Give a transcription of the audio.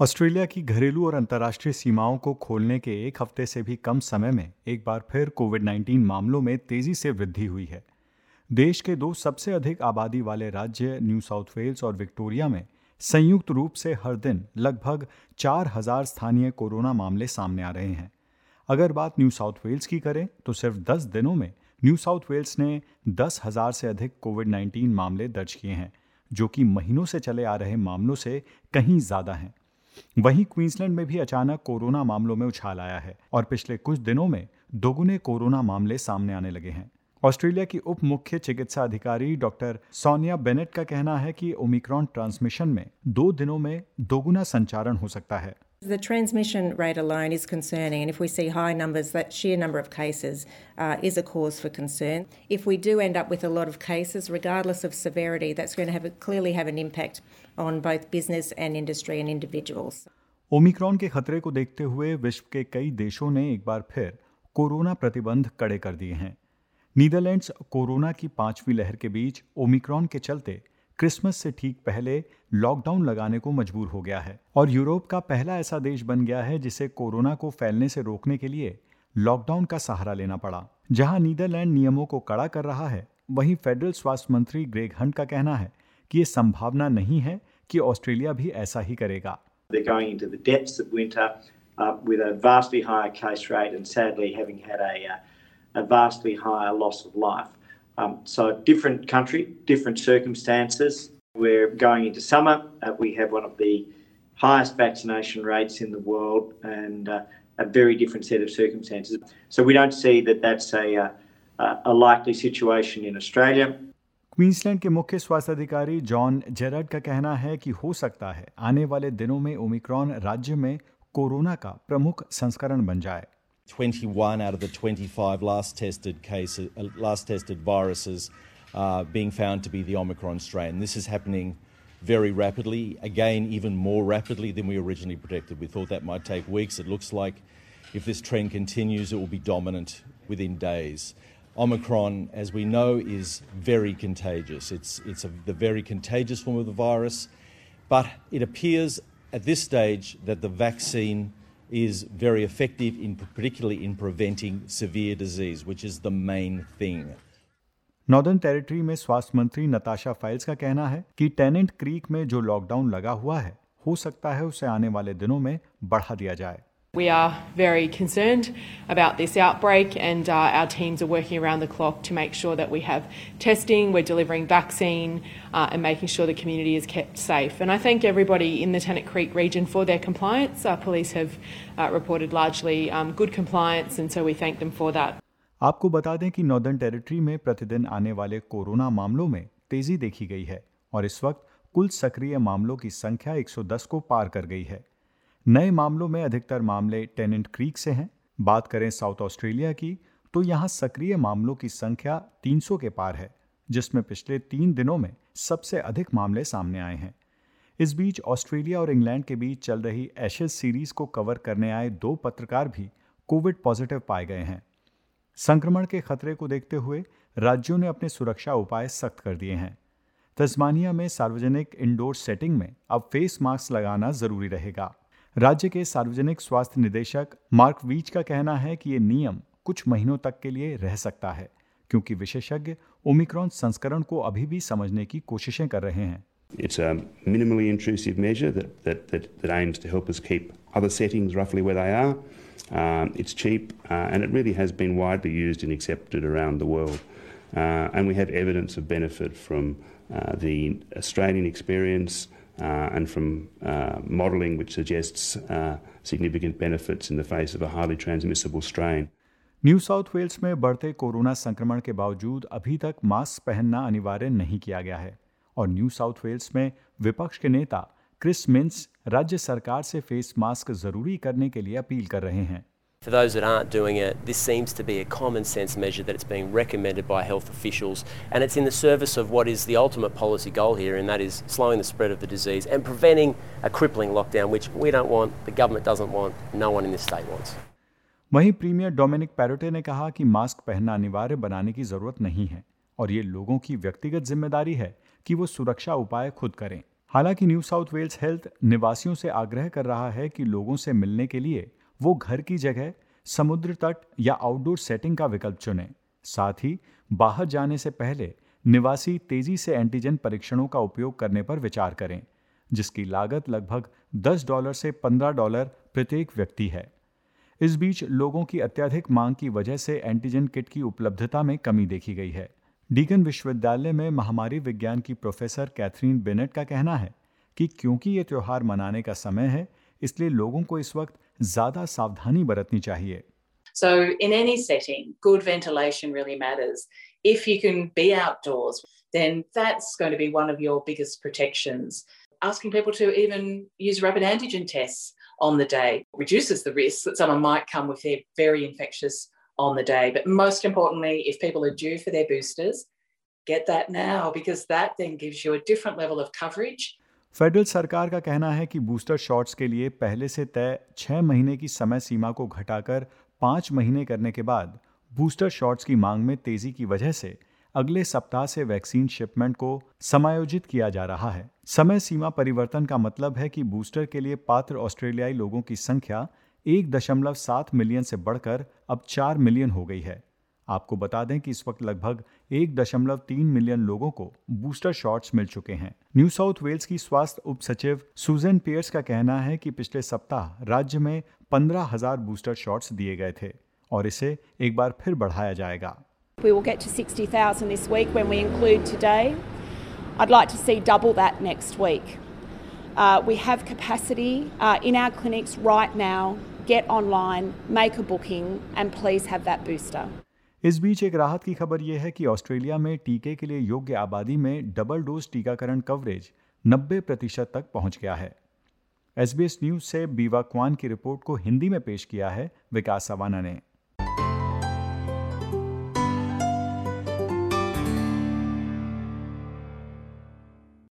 Australia की घरेलू और अंतर्राष्ट्रीय सीमाओं को खोलने के एक हफ़्ते से भी कम समय में एक बार फिर कोविड 19 मामलों में तेज़ी से वृद्धि हुई है। देश के दो सबसे अधिक आबादी वाले राज्य, न्यू साउथ वेल्स और विक्टोरिया में संयुक्त रूप से हर दिन लगभग चार हज़ार स्थानीय कोरोना मामले सामने आ रहे हैं। अगर बात न्यू साउथ वेल्स की करें तो सिर्फ़ दस दिनों में न्यू साउथ वेल्स ने दस हज़ार से अधिक कोविड 19 मामले दर्ज किए हैं, जो कि महीनों से चले आ रहे मामलों से कहीं ज़्यादा हैं। वहीं क्वींसलैंड में भी अचानक कोरोना मामलों में उछाल आया है और पिछले कुछ दिनों में दोगुने कोरोना मामले सामने आने लगे हैं। ऑस्ट्रेलिया की उप मुख्य चिकित्सा अधिकारी डॉक्टर सोनिया बेनेट का कहना है कि ओमिक्रॉन ट्रांसमिशन में दो दिनों में दोगुना संचारण हो सकता है। The transmission rate alone is concerning, and if we see high numbers, that sheer number of cases uh, is a cause for concern. If we do end up with a lot of cases, regardless of severity, that's going to have a, clearly have an impact on both business and industry and individuals. Omicron के खतरे को देखते हुए विश्व के कई देशों ने एक बार फिर कोरोना प्रतिबंध कड़े कर दिए हैं नीदरलैंड्स कोरोना की पांचवी लहर के बीच ओमिक्रॉन के चलते क्रिसमस से ठीक पहले लॉकडाउन लगाने को मजबूर हो गया है और यूरोप का पहला ऐसा देश बन गया है जिसे कोरोना को फैलने से रोकने के लिए लॉकडाउन का सहारा लेना पड़ा जहाँ नीदरलैंड नियमों को कड़ा कर रहा है वहीं फेडरल स्वास्थ्य मंत्री ग्रेग हंट का कहना है कि ये संभावना नहीं है कि ऑस्ट्रेलिया भी ऐसा ही करेगा uh, uh, a vastly higher loss of life. Um, so, different country, different circumstances. We're going into summer. Uh, we have one of the highest vaccination rates in the world and uh, a very different set of circumstances. So, we don't see that that's a, uh, a likely situation in Australia. Queensland के मुख्य स्वास्थ्य अधिकारी John Jared का कहना है कि हो सकता है आने वाले दिनों में ओमिक्रॉन राज्य में कोरोना का प्रमुख संस्करण बन जाए 21 out of the 25 last tested cases, uh, last tested viruses, uh, being found to be the Omicron strain. This is happening very rapidly. Again, even more rapidly than we originally predicted. We thought that might take weeks. It looks like if this trend continues, it will be dominant within days. Omicron, as we know, is very contagious. It's, it's a, the very contagious form of the virus, but it appears at this stage that the vaccine is very effective, in, particularly in preventing severe disease, which is the main thing. Northern Territory में स्वास्थ्य मंत्री Natasha files का कहना है कि tenant creek में जो lockdown लगा हुआ है हो सकता है उसे आने वाले दिनों में बढ़ा दिया जाए We are very concerned about this outbreak, and uh, our teams are working around the clock to make sure that we have testing, we're delivering vaccine, uh, and making sure the community is kept safe. And I thank everybody in the Tennant Creek region for their compliance. Our police have uh, reported largely um, good compliance, and so we thank them for that. आपको बता दें कि northern Territory में प्रतिदिन आने वाले corona मामलों में तेजी देखी गई है और इस वक्त कुल सक्रिय मामलों की संख्या 110 को पार कर गई है नए मामलों में अधिकतर मामले टेनेंट क्रीक से हैं। बात करें साउथ ऑस्ट्रेलिया की तो यहाँ सक्रिय मामलों की संख्या 300 के पार है, जिसमें पिछले तीन दिनों में सबसे अधिक मामले सामने आए हैं। इस बीच ऑस्ट्रेलिया और इंग्लैंड के बीच चल रही एशेज सीरीज़ को कवर करने आए दो पत्रकार भी कोविड पॉजिटिव पाए गए हैं। संक्रमण के खतरे को देखते हुए राज्यों ने अपने सुरक्षा उपाय सख्त कर दिए हैं। तस्मानिया में सार्वजनिक इंडोर सेटिंग में अब फेस मास्क लगाना ज़रूरी रहेगा। राज्य के सार्वजनिक स्वास्थ्य निदेशक मार्क वीच का कहना है कि ये नियम कुछ महीनों तक के लिए रह सकता है क्योंकि विशेषज्ञ ओमिक्रॉन संस्करण को अभी भी समझने की कोशिशें कर रहे हैं It's a minimally intrusive measure that, that, that, that aims to help us keep other settings roughly where they are. Um, it's cheap uh, and it really has been widely used and accepted around the world. Uh, and we have evidence of benefit from uh, the Australian experience, uh, and from uh, modelling which suggests uh, significant benefits in the face of a highly transmissible strain. New South Wales में बढ़ते corona संक्रमण के बावजूद अभी तक mask पहनना अनिवार्य नहीं किया गया है और न्यू साउथ वेल्स में विपक्ष के नेता क्रिस मिन्स राज्य सरकार से फेस मास्क ज़रूरी करने के लिए अपील कर रहे हैं For those that aren't doing it, this seems to be a common sense measure that it's being recommended by health officials and it's in the service of what is the ultimate policy goal here and that is slowing the spread of the disease and preventing a crippling lockdown which we don't want, the government doesn't want, no one in this state wants. वहीं premier Dominic Perrottet ने कहा कि mask पहनना अनिवार्य बनाने की जरूरत नहीं है और ये लोगों की व्यक्तिगत जिम्मेदारी है कि वो सुरक्षा उपाय खुद करें हालांकि न्यू साउथ वेल्स हेल्थ निवासियों से आग्रह कर रहा है कि लोगों से मिलने के लिए वो घर की जगह समुद्र तट या आउटडोर सेटिंग का विकल्प चुनें। साथ ही, बाहर जाने से पहले निवासी तेज़ी से एंटीजन परीक्षणों का उपयोग करने पर विचार करें, जिसकी लागत लगभग 10 डॉलर से 15 डॉलर प्रत्येक व्यक्ति है। इस बीच लोगों की अत्यधिक मांग की वजह से एंटीजन किट की उपलब्धता में कमी देखी गई है। डीकन विश्वविद्यालय में महामारी विज्ञान की प्रोफेसर कैथरीन बेनेट का कहना है कि क्योंकि ये त्यौहार मनाने का समय है, इसलिए लोगों को इस वक्त ज्यादा सावधानी बरतनी चाहिए So, in any setting, good ventilation really matters. If you can be outdoors, then that's going to be one of your biggest protections. Asking people to even use rapid antigen tests on the day reduces the risk that someone might come with their very infectious on the day. But most importantly, if people are due for their boosters, get that now because that then gives you a different level of coverage federal सरकार का कहना है कि booster shots के लिए पहले से तय छह महीने की समय सीमा को घटाकर पाँच महीने करने के बाद बूस्टर शॉट्स की मांग में तेज़ी की वजह से अगले सप्ताह से वैक्सीन शिपमेंट को समायोजित किया जा रहा है। समय सीमा परिवर्तन का मतलब है कि बूस्टर के लिए पात्र ऑस्ट्रेलियाई लोगों की संख्या एक दशमलव सात मिलियन से बढ़कर अब चार मिलियन हो गई है। आपको बता दें कि इस वक्त लगभग एक दशमलव तीन मिलियन लोगों को बूस्टर शॉट्स मिल चुके हैं न्यू साउथ वेल्स की स्वास्थ्य उप सचिव सुजन पियर्स का कहना है कि पिछले सप्ताह राज्य में पंद्रह हज़ार बूस्टर शॉट्स दिए गए थे और इसे एक बार फिर बढ़ाया जाएगा We will get to 60,000 this week when we include today. I'd like to see double that next week. Uh, we have capacity uh, in our clinics right now. Get online, make a booking, and please have that booster. इस बीच एक राहत की खबर यह है कि Australia में टीके के लिए योग्य आबादी में डबल डोज टीकाकरण कवरेज 90 प्रतिशत तक पहुँच गया है। एसबीएस न्यूज़ से बीवा क्वान की रिपोर्ट को हिंदी में पेश किया है विकास सवाना ने।